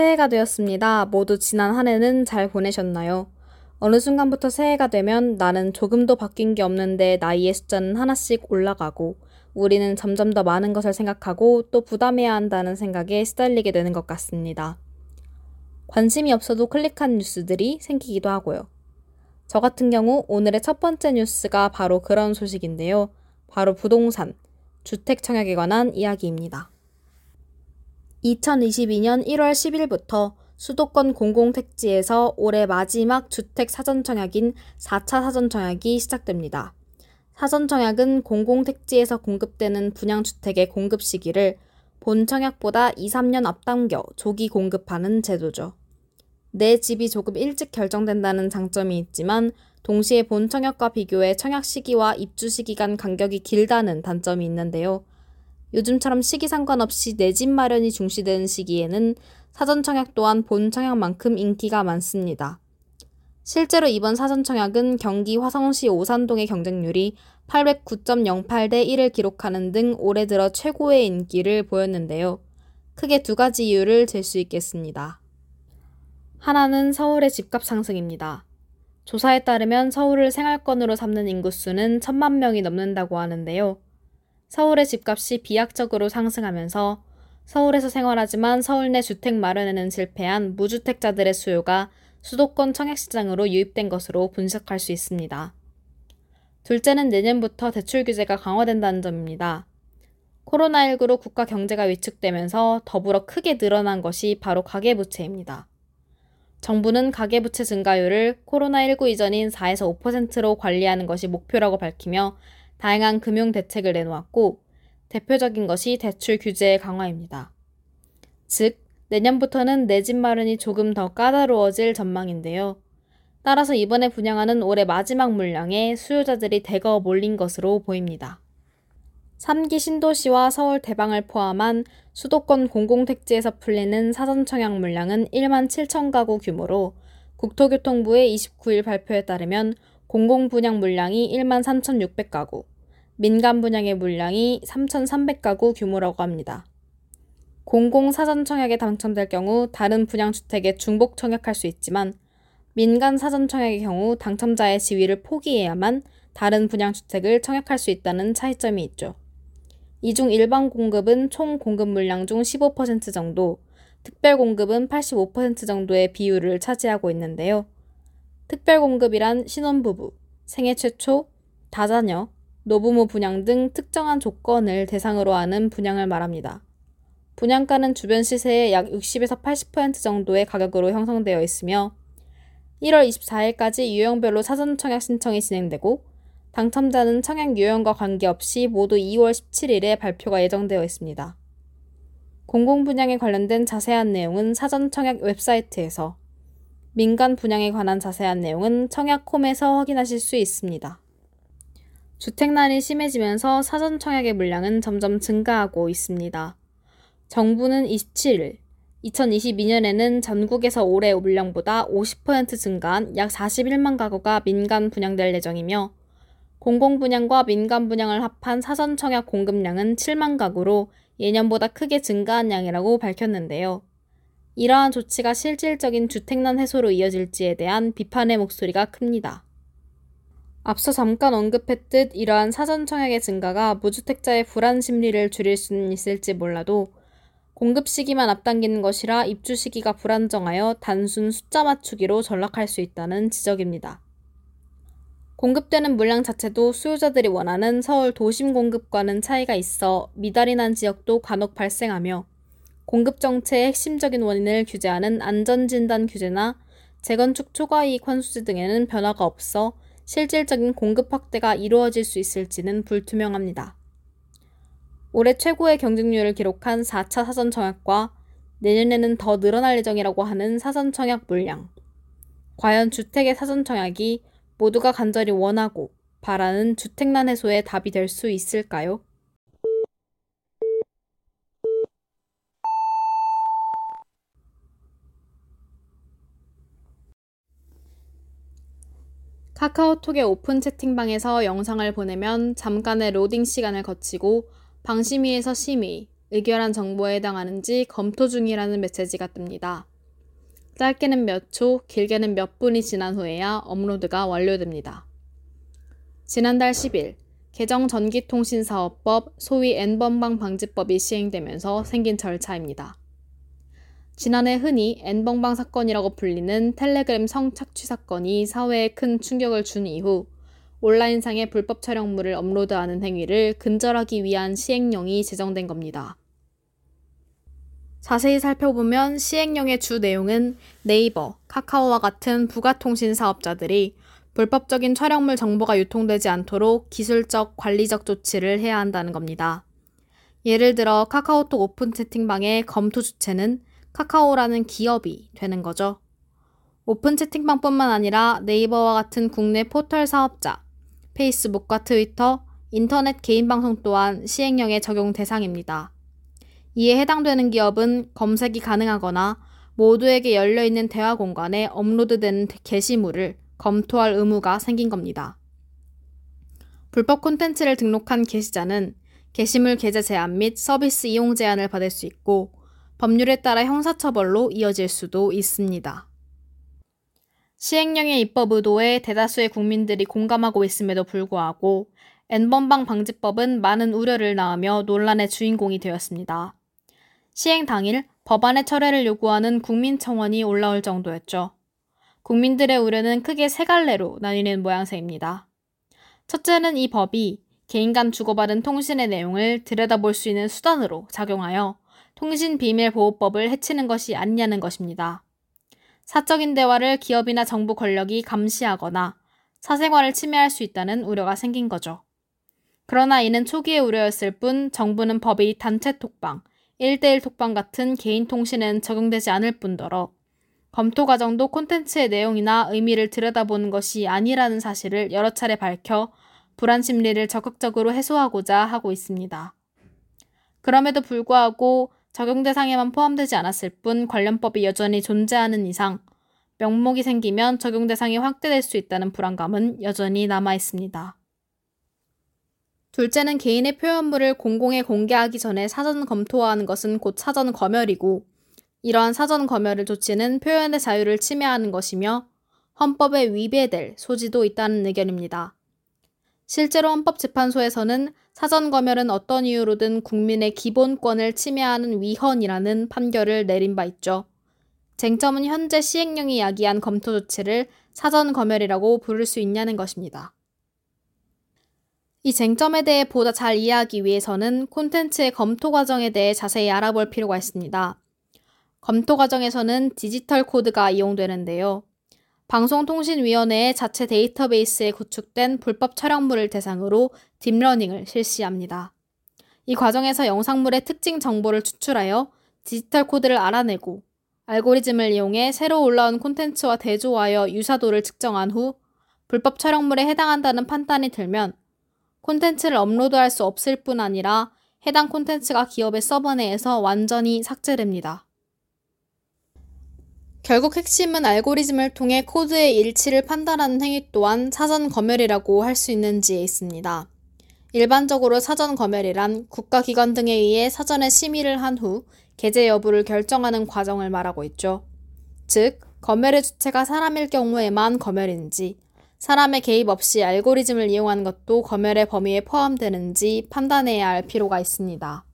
새해가 되었습니다. 모두 지난 한 해는 잘 보내셨나요? 어느 순간부터 새해가 되면 나는 조금도 바뀐 게 없는데 나이의 숫자는 하나씩 올라가고 우리는 점점 더 많은 것을 생각하고 또 부담해야 한다는 생각에 시달리게 되는 것 같습니다. 관심이 없어도 클릭한 뉴스들이 생기기도 하고요. 저 같은 경우 오늘의 첫 번째 뉴스가 바로 그런 소식인데요. 바로 부동산, 주택 청약에 관한 이야기입니다. 2022년 1월 10일부터 수도권 공공택지에서 올해 마지막 주택 사전 청약인 4차 사전 청약이 시작됩니다. 사전 청약은 공공택지에서 공급되는 분양주택의 공급 시기를 본 청약보다 2, 3년 앞당겨 조기 공급하는 제도죠. 내 집이 조금 일찍 결정된다는 장점이 있지만 동시에 본 청약과 비교해 청약 시기와 입주 시기 간 간격이 길다는 단점이 있는데요. 요즘처럼 시기 상관없이 내 집 마련이 중시되는 시기에는 사전 청약 또한 본 청약만큼 인기가 많습니다. 실제로 이번 사전 청약은 경기 화성시 오산동의 경쟁률이 809.08대 1을 기록하는 등 올해 들어 최고의 인기를 보였는데요. 크게 두 가지 이유를 들 수 있겠습니다. 하나는 서울의 집값 상승입니다. 조사에 따르면 서울을 생활권으로 삼는 인구수는 천만 명이 넘는다고 하는데요. 서울의 집값이 비약적으로 상승하면서 서울에서 생활하지만 서울 내 주택 마련에는 실패한 무주택자들의 수요가 수도권 청약시장으로 유입된 것으로 분석할 수 있습니다. 둘째는 내년부터 대출 규제가 강화된다는 점입니다. 코로나19로 국가 경제가 위축되면서 더불어 크게 늘어난 것이 바로 가계부채입니다. 정부는 가계부채 증가율을 코로나19 이전인 4에서 5%로 관리하는 것이 목표라고 밝히며 다양한 금융 대책을 내놓았고 대표적인 것이 대출 규제 강화입니다. 즉, 내년부터는 내 집 마련이 조금 더 까다로워질 전망인데요. 따라서 이번에 분양하는 올해 마지막 물량에 수요자들이 대거 몰린 것으로 보입니다. 3기 신도시와 서울 대방을 포함한 수도권 공공택지에서 풀리는 사전 청약 물량은 1만 7천 가구 규모로 국토교통부의 29일 발표에 따르면 공공분양 물량이 1만 3,600가구, 민간 분양의 물량이 3,300가구 규모라고 합니다. 공공사전 청약에 당첨될 경우 다른 분양주택에 중복 청약할 수 있지만 민간 사전 청약의 경우 당첨자의 지위를 포기해야만 다른 분양주택을 청약할 수 있다는 차이점이 있죠. 이 중 일반 공급은 총 공급 물량 중 15% 정도, 특별 공급은 85% 정도의 비율을 차지하고 있는데요. 특별 공급이란 신혼부부, 생애 최초, 다자녀, 노부모 분양 등 특정한 조건을 대상으로 하는 분양을 말합니다. 분양가는 주변 시세의 약 60에서 80% 정도의 가격으로 형성되어 있으며 1월 24일까지 유형별로 사전 청약 신청이 진행되고 당첨자는 청약 유형과 관계없이 모두 2월 17일에 발표가 예정되어 있습니다. 공공 분양에 관련된 자세한 내용은 사전 청약 웹사이트에서 민간 분양에 관한 자세한 내용은 청약홈에서 확인하실 수 있습니다. 주택난이 심해지면서 사전 청약의 물량은 점점 증가하고 있습니다. 정부는 27일 2022년에는 전국에서 올해 물량보다 50% 증가한 약 41만 가구가 민간 분양될 예정이며 공공 분양과 민간 분양을 합한 사전 청약 공급량은 7만 가구로 예년보다 크게 증가한 양이라고 밝혔는데요. 이러한 조치가 실질적인 주택난 해소로 이어질지에 대한 비판의 목소리가 큽니다. 앞서 잠깐 언급했듯 이러한 사전 청약의 증가가 무주택자의 불안 심리를 줄일 수는 있을지 몰라도 공급 시기만 앞당기는 것이라 입주 시기가 불안정하여 단순 숫자 맞추기로 전락할 수 있다는 지적입니다. 공급되는 물량 자체도 수요자들이 원하는 서울 도심 공급과는 차이가 있어 미달이 난 지역도 간혹 발생하며 공급 정체의 핵심적인 원인을 규제하는 안전진단 규제나 재건축 초과이익 환수제 등에는 변화가 없어 실질적인 공급 확대가 이루어질 수 있을지는 불투명합니다. 올해 최고의 경쟁률을 기록한 4차 사전 청약과 내년에는 더 늘어날 예정이라고 하는 사전 청약 물량. 과연 주택의 사전 청약이 모두가 간절히 원하고 바라는 주택난 해소의 답이 될 수 있을까요? 카카오톡의 오픈 채팅방에서 영상을 보내면 잠깐의 로딩 시간을 거치고 방심위에서 심의, 의결한 정보에 해당하는지 검토 중이라는 메시지가 뜹니다. 짧게는 몇 초, 길게는 몇 분이 지난 후에야 업로드가 완료됩니다. 지난달 10일 개정 전기통신사업법 소위 N번방 방지법이 시행되면서 생긴 절차입니다. 지난해 흔히 N번방 사건이라고 불리는 텔레그램 성착취 사건이 사회에 큰 충격을 준 이후 온라인상의 불법 촬영물을 업로드하는 행위를 근절하기 위한 시행령이 제정된 겁니다. 자세히 살펴보면 시행령의 주 내용은 네이버, 카카오와 같은 부가통신 사업자들이 불법적인 촬영물 정보가 유통되지 않도록 기술적, 관리적 조치를 해야 한다는 겁니다. 예를 들어 카카오톡 오픈 채팅방의 검토 주체는 카카오라는 기업이 되는 거죠. 오픈 채팅방뿐만 아니라 네이버와 같은 국내 포털 사업자, 페이스북과 트위터, 인터넷 개인 방송 또한 시행령의 적용 대상입니다. 이에 해당되는 기업은 검색이 가능하거나 모두에게 열려있는 대화 공간에 업로드되는 게시물을 검토할 의무가 생긴 겁니다. 불법 콘텐츠를 등록한 게시자는 게시물 게재 제한 및 서비스 이용 제한을 받을 수 있고 법률에 따라 형사처벌로 이어질 수도 있습니다. 시행령의 입법 의도에 대다수의 국민들이 공감하고 있음에도 불구하고 N번방 방지법은 많은 우려를 낳으며 논란의 주인공이 되었습니다. 시행 당일 법안의 철회를 요구하는 국민청원이 올라올 정도였죠. 국민들의 우려는 크게 세 갈래로 나뉘는 모양새입니다. 첫째는 이 법이 개인 간 주고받은 통신의 내용을 들여다볼 수 있는 수단으로 작용하여 통신비밀보호법을 해치는 것이 아니냐는 것입니다. 사적인 대화를 기업이나 정부 권력이 감시하거나 사생활을 침해할 수 있다는 우려가 생긴 거죠. 그러나 이는 초기의 우려였을 뿐 정부는 법이 단체 톡방, 1대1 톡방 같은 개인 통신엔 적용되지 않을 뿐더러 검토 과정도 콘텐츠의 내용이나 의미를 들여다보는 것이 아니라는 사실을 여러 차례 밝혀 불안 심리를 적극적으로 해소하고자 하고 있습니다. 그럼에도 불구하고 적용 대상에만 포함되지 않았을 뿐 관련법이 여전히 존재하는 이상 명목이 생기면 적용 대상이 확대될 수 있다는 불안감은 여전히 남아 있습니다. 둘째는 개인의 표현물을 공공에 공개하기 전에 사전 검토하는 것은 곧 사전 검열이고 이러한 사전 검열을 조치는 표현의 자유를 침해하는 것이며 헌법에 위배될 소지도 있다는 의견입니다. 실제로 헌법재판소에서는 사전 검열은 어떤 이유로든 국민의 기본권을 침해하는 위헌이라는 판결을 내린 바 있죠. 쟁점은 현재 시행령이 야기한 검토 조치를 사전 검열이라고 부를 수 있냐는 것입니다. 이 쟁점에 대해 보다 잘 이해하기 위해서는 콘텐츠의 검토 과정에 대해 자세히 알아볼 필요가 있습니다. 검토 과정에서는 디지털 코드가 이용되는데요. 방송통신위원회의 자체 데이터베이스에 구축된 불법 촬영물을 대상으로 딥러닝을 실시합니다. 이 과정에서 영상물의 특징 정보를 추출하여 디지털 코드를 알아내고 알고리즘을 이용해 새로 올라온 콘텐츠와 대조하여 유사도를 측정한 후 불법 촬영물에 해당한다는 판단이 들면 콘텐츠를 업로드할 수 없을 뿐 아니라 해당 콘텐츠가 기업의 서버 내에서 완전히 삭제됩니다. 결국 핵심은 알고리즘을 통해 코드의 일치를 판단하는 행위 또한 사전 검열이라고 할 수 있는지에 있습니다. 일반적으로 사전 검열이란 국가기관 등에 의해 사전에 심의를 한후 게재 여부를 결정하는 과정을 말하고 있죠. 즉, 검열의 주체가 사람일 경우에만 검열인지, 사람의 개입 없이 알고리즘을 이용하는 것도 검열의 범위에 포함되는지 판단해야 할 필요가 있습니다.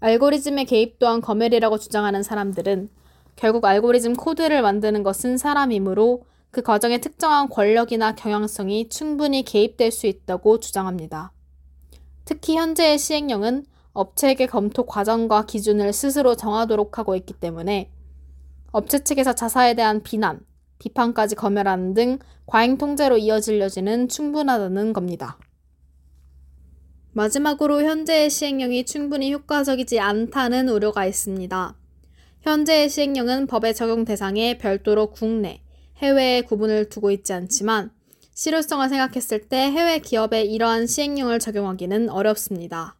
알고리즘의 개입 또한 검열이라고 주장하는 사람들은 결국 알고리즘 코드를 만드는 것은 사람이므로 그 과정에 특정한 권력이나 경향성이 충분히 개입될 수 있다고 주장합니다. 특히 현재의 시행령은 업체에게 검토 과정과 기준을 스스로 정하도록 하고 있기 때문에 업체 측에서 자사에 대한 비난, 비판까지 검열하는 등 과잉 통제로 이어질 여지는 충분하다는 겁니다. 마지막으로 현재의 시행령이 충분히 효과적이지 않다는 우려가 있습니다. 현재의 시행령은 법의 적용 대상에 별도로 국내, 해외의 구분을 두고 있지 않지만 실효성을 생각했을 때 해외 기업에 이러한 시행령을 적용하기는 어렵습니다.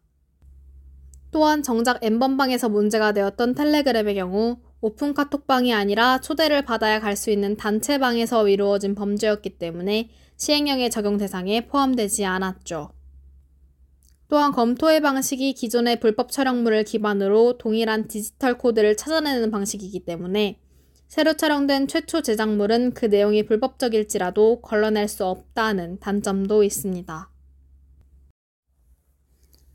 또한 정작 엠번방에서 문제가 되었던 텔레그램의 경우 오픈 카톡방이 아니라 초대를 받아야 갈 수 있는 단체방에서 이루어진 범죄였기 때문에 시행령의 적용 대상에 포함되지 않았죠. 또한 검토의 방식이 기존의 불법 촬영물을 기반으로 동일한 디지털 코드를 찾아내는 방식이기 때문에 새로 촬영된 최초 제작물은 그 내용이 불법적일지라도 걸러낼 수 없다는 단점도 있습니다.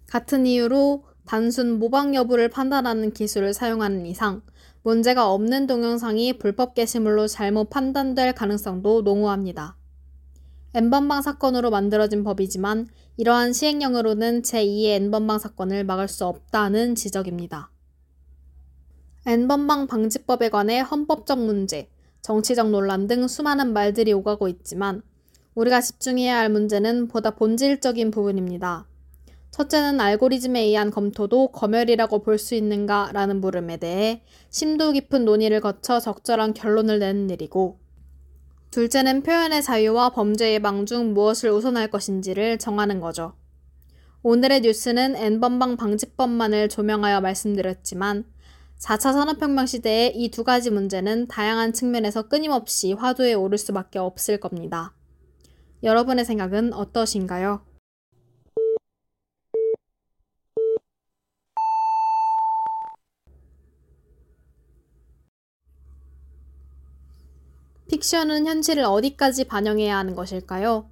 같은 이유로 단순 모방 여부를 판단하는 기술을 사용하는 이상 문제가 없는 동영상이 불법 게시물로 잘못 판단될 가능성도 농후합니다. N번방 사건으로 만들어진 법이지만 이러한 시행령으로는 제2의 N번방 사건을 막을 수 없다는 지적입니다. N번방 방지법에 관해 헌법적 문제, 정치적 논란 등 수많은 말들이 오가고 있지만 우리가 집중해야 할 문제는 보다 본질적인 부분입니다. 첫째는 알고리즘에 의한 검토도 검열이라고 볼 수 있는가 라는 물음에 대해 심도 깊은 논의를 거쳐 적절한 결론을 내는 일이고 둘째는 표현의 자유와 범죄 예방 중 무엇을 우선할 것인지를 정하는 거죠. 오늘의 뉴스는 N번방 방지법만을 조명하여 말씀드렸지만 4차 산업혁명 시대에 이두 가지 문제는 다양한 측면에서 끊임없이 화두에 오를 수밖에 없을 겁니다. 여러분의 생각은 어떠신가요? 픽션은 현실을 어디까지 반영해야 하는 것일까요?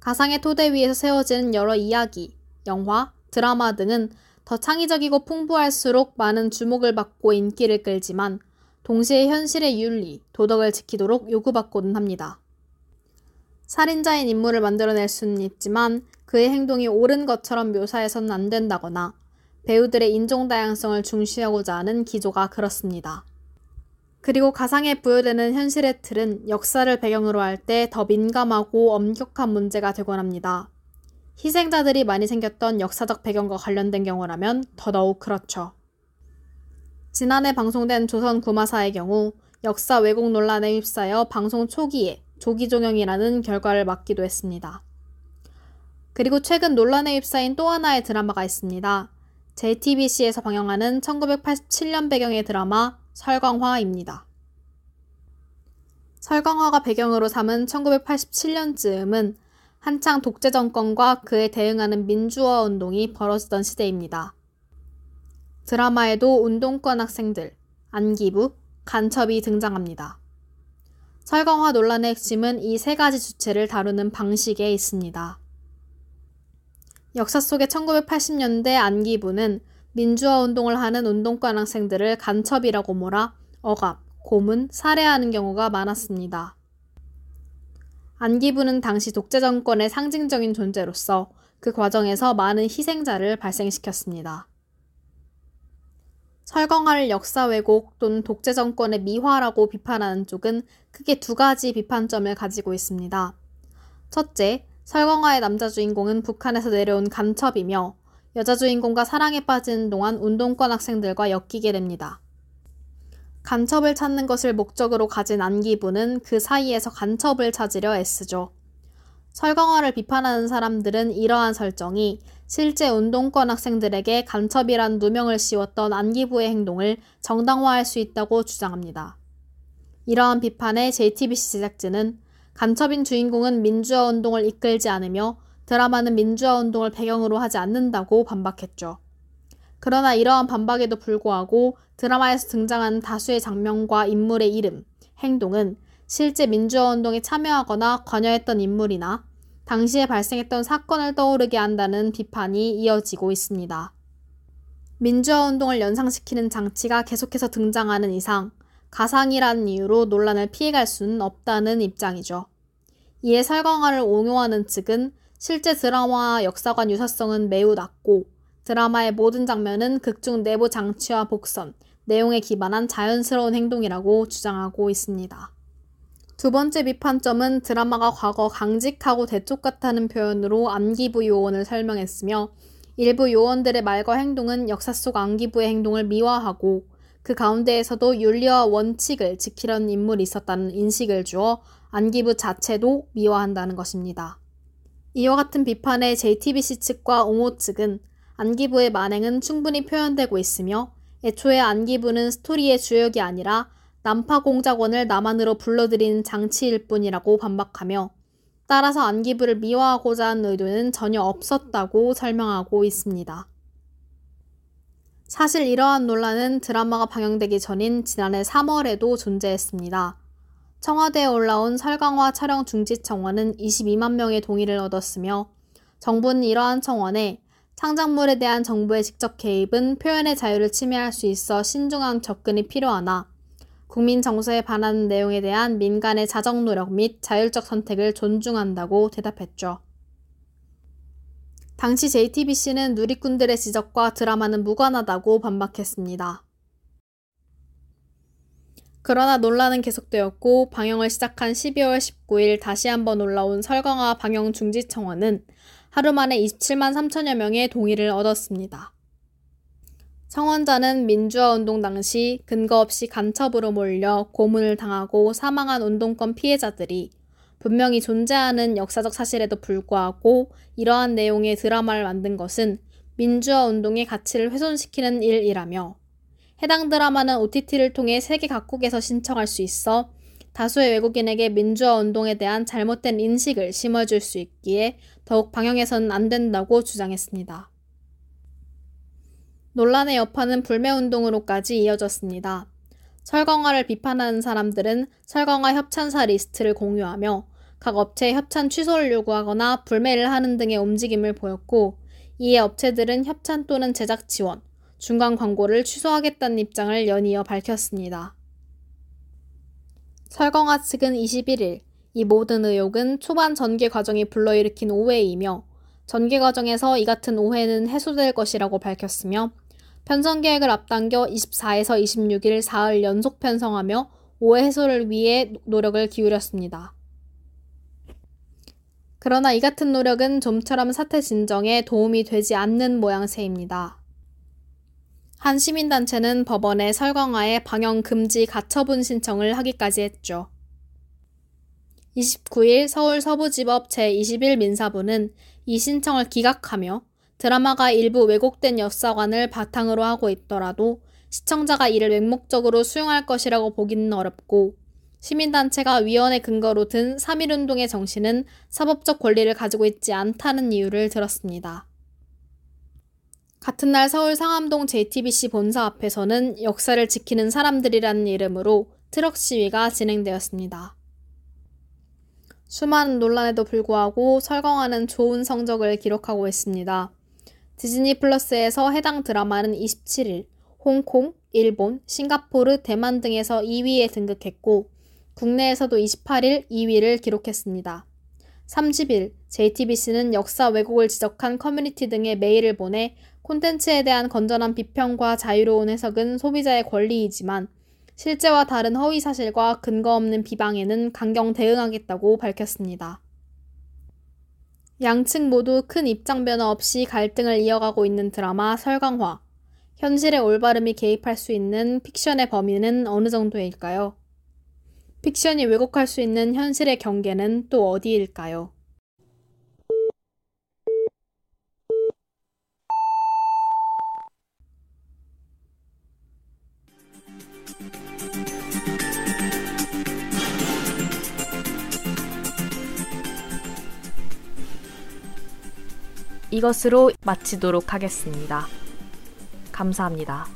가상의 토대 위에서 세워지는 여러 이야기, 영화, 드라마 등은 더 창의적이고 풍부할수록 많은 주목을 받고 인기를 끌지만 동시에 현실의 윤리, 도덕을 지키도록 요구받고는 합니다. 살인자인 인물을 만들어낼 수는 있지만 그의 행동이 옳은 것처럼 묘사해서는 안 된다거나 배우들의 인종 다양성을 중시하고자 하는 기조가 그렇습니다. 그리고 가상에 부여되는 현실의 틀은 역사를 배경으로 할 때 더 민감하고 엄격한 문제가 되곤 합니다. 희생자들이 많이 생겼던 역사적 배경과 관련된 경우라면 더더욱 그렇죠. 지난해 방송된 조선 구마사의 경우 역사 왜곡 논란에 휩싸여 방송 초기에 조기 종영이라는 결과를 맞기도 했습니다. 그리고 최근 논란에 휩싸인 또 하나의 드라마가 있습니다. JTBC에서 방영하는 1987년 배경의 드라마 설광화입니다. 설광화가 배경으로 삼은 1987년쯤은 한창 독재 정권과 그에 대응하는 민주화 운동이 벌어지던 시대입니다. 드라마에도 운동권 학생들, 안기부, 간첩이 등장합니다. 설광화 논란의 핵심은 이 세 가지 주체를 다루는 방식에 있습니다. 역사 속의 1980년대 안기부는 민주화 운동을 하는 운동권 학생들을 간첩이라고 몰아 억압, 고문, 살해하는 경우가 많았습니다. 안기부는 당시 독재 정권의 상징적인 존재로서 그 과정에서 많은 희생자를 발생시켰습니다. 설광화를 역사 왜곡 또는 독재 정권의 미화라고 비판하는 쪽은 크게 두 가지 비판점을 가지고 있습니다. 첫째, 설광화의 남자 주인공은 북한에서 내려온 간첩이며 여자 주인공과 사랑에 빠지는 동안 운동권 학생들과 엮이게 됩니다. 간첩을 찾는 것을 목적으로 가진 안기부는 그 사이에서 간첩을 찾으려 애쓰죠. 설광화를 비판하는 사람들은 이러한 설정이 실제 운동권 학생들에게 간첩이란 누명을 씌웠던 안기부의 행동을 정당화할 수 있다고 주장합니다. 이러한 비판에 JTBC 제작진은 간첩인 주인공은 민주화 운동을 이끌지 않으며 드라마는 민주화 운동을 배경으로 하지 않는다고 반박했죠. 그러나 이러한 반박에도 불구하고 드라마에서 등장하는 다수의 장면과 인물의 이름, 행동은 실제 민주화 운동에 참여하거나 관여했던 인물이나 당시에 발생했던 사건을 떠오르게 한다는 비판이 이어지고 있습니다. 민주화 운동을 연상시키는 장치가 계속해서 등장하는 이상 가상이라는 이유로 논란을 피해갈 수는 없다는 입장이죠. 이에 설광화를 옹호하는 측은 실제 드라마와 역사관 유사성은 매우 낮고 드라마의 모든 장면은 극중 내부 장치와 복선, 내용에 기반한 자연스러운 행동이라고 주장하고 있습니다. 두 번째 비판점은 드라마가 과거 강직하고 대쪽 같다는 표현으로 안기부 요원을 설명했으며 일부 요원들의 말과 행동은 역사 속 안기부의 행동을 미화하고 그 가운데에서도 윤리와 원칙을 지키려는 인물이 있었다는 인식을 주어 안기부 자체도 미화한다는 것입니다. 이와 같은 비판에 JTBC 측과 옹호 측은 안기부의 만행은 충분히 표현되고 있으며 애초에 안기부는 스토리의 주역이 아니라 난파 공작원을 남한으로 불러들이는 장치일 뿐이라고 반박하며 따라서 안기부를 미화하고자 한 의도는 전혀 없었다고 설명하고 있습니다. 사실 이러한 논란은 드라마가 방영되기 전인 지난해 3월에도 존재했습니다. 청와대에 올라온 설강화 촬영 중지 청원은 22만 명의 동의를 얻었으며 정부는 이러한 청원에 창작물에 대한 정부의 직접 개입은 표현의 자유를 침해할 수 있어 신중한 접근이 필요하나 국민 정서에 반하는 내용에 대한 민간의 자정 노력 및 자율적 선택을 존중한다고 대답했죠. 당시 JTBC는 누리꾼들의 지적과 드라마는 무관하다고 반박했습니다. 그러나 논란은 계속되었고 방영을 시작한 12월 19일 다시 한번 올라온 설강화 방영 중지 청원은 하루 만에 27만 3천여 명의 동의를 얻었습니다. 청원자는 민주화 운동 당시 근거 없이 간첩으로 몰려 고문을 당하고 사망한 운동권 피해자들이 분명히 존재하는 역사적 사실에도 불구하고 이러한 내용의 드라마를 만든 것은 민주화 운동의 가치를 훼손시키는 일이라며 해당 드라마는 OTT를 통해 세계 각국에서 신청할 수 있어 다수의 외국인에게 민주화 운동에 대한 잘못된 인식을 심어줄 수 있기에 더욱 방영해서는 안 된다고 주장했습니다. 논란의 여파는 불매운동으로까지 이어졌습니다. 설강화를 비판하는 사람들은 설강화 협찬사 리스트를 공유하며 각 업체의 협찬 취소를 요구하거나 불매를 하는 등의 움직임을 보였고 이에 업체들은 협찬 또는 제작 지원, 중간 광고를 취소하겠다는 입장을 연이어 밝혔습니다. 설강화 측은 21일 이 모든 의혹은 초반 전개 과정이 불러일으킨 오해이며 전개 과정에서 이 같은 오해는 해소될 것이라고 밝혔으며 편성 계획을 앞당겨 24에서 26일 사흘 연속 편성하며 오해 해소를 위해 노력을 기울였습니다. 그러나 이 같은 노력은 좀처럼 사태 진정에 도움이 되지 않는 모양새입니다. 한 시민단체는 법원에 설광화의 방영 금지 가처분 신청을 하기까지 했죠. 29일 서울 서부지법 제21 민사부는 이 신청을 기각하며 드라마가 일부 왜곡된 역사관을 바탕으로 하고 있더라도 시청자가 이를 맹목적으로 수용할 것이라고 보기는 어렵고 시민단체가 위원회 근거로 든 3.1운동의 정신은 사법적 권리를 가지고 있지 않다는 이유를 들었습니다. 같은 날 서울 상암동 JTBC 본사 앞에서는 역사를 지키는 사람들이라는 이름으로 트럭 시위가 진행되었습니다. 수많은 논란에도 불구하고 설광화는 좋은 성적을 기록하고 있습니다. 디즈니 플러스에서 해당 드라마는 27일 홍콩, 일본, 싱가포르, 대만 등에서 2위에 등극했고 국내에서도 28일 2위를 기록했습니다. 30일 JTBC는 역사 왜곡을 지적한 커뮤니티 등의 메일을 보내 콘텐츠에 대한 건전한 비평과 자유로운 해석은 소비자의 권리이지만 실제와 다른 허위 사실과 근거 없는 비방에는 강경 대응하겠다고 밝혔습니다. 양측 모두 큰 입장 변화 없이 갈등을 이어가고 있는 드라마 설강화. 현실의 올바름이 개입할 수 있는 픽션의 범위는 어느 정도일까요? 픽션이 왜곡할 수 있는 현실의 경계는 또 어디일까요? 이것으로 마치도록 하겠습니다. 감사합니다.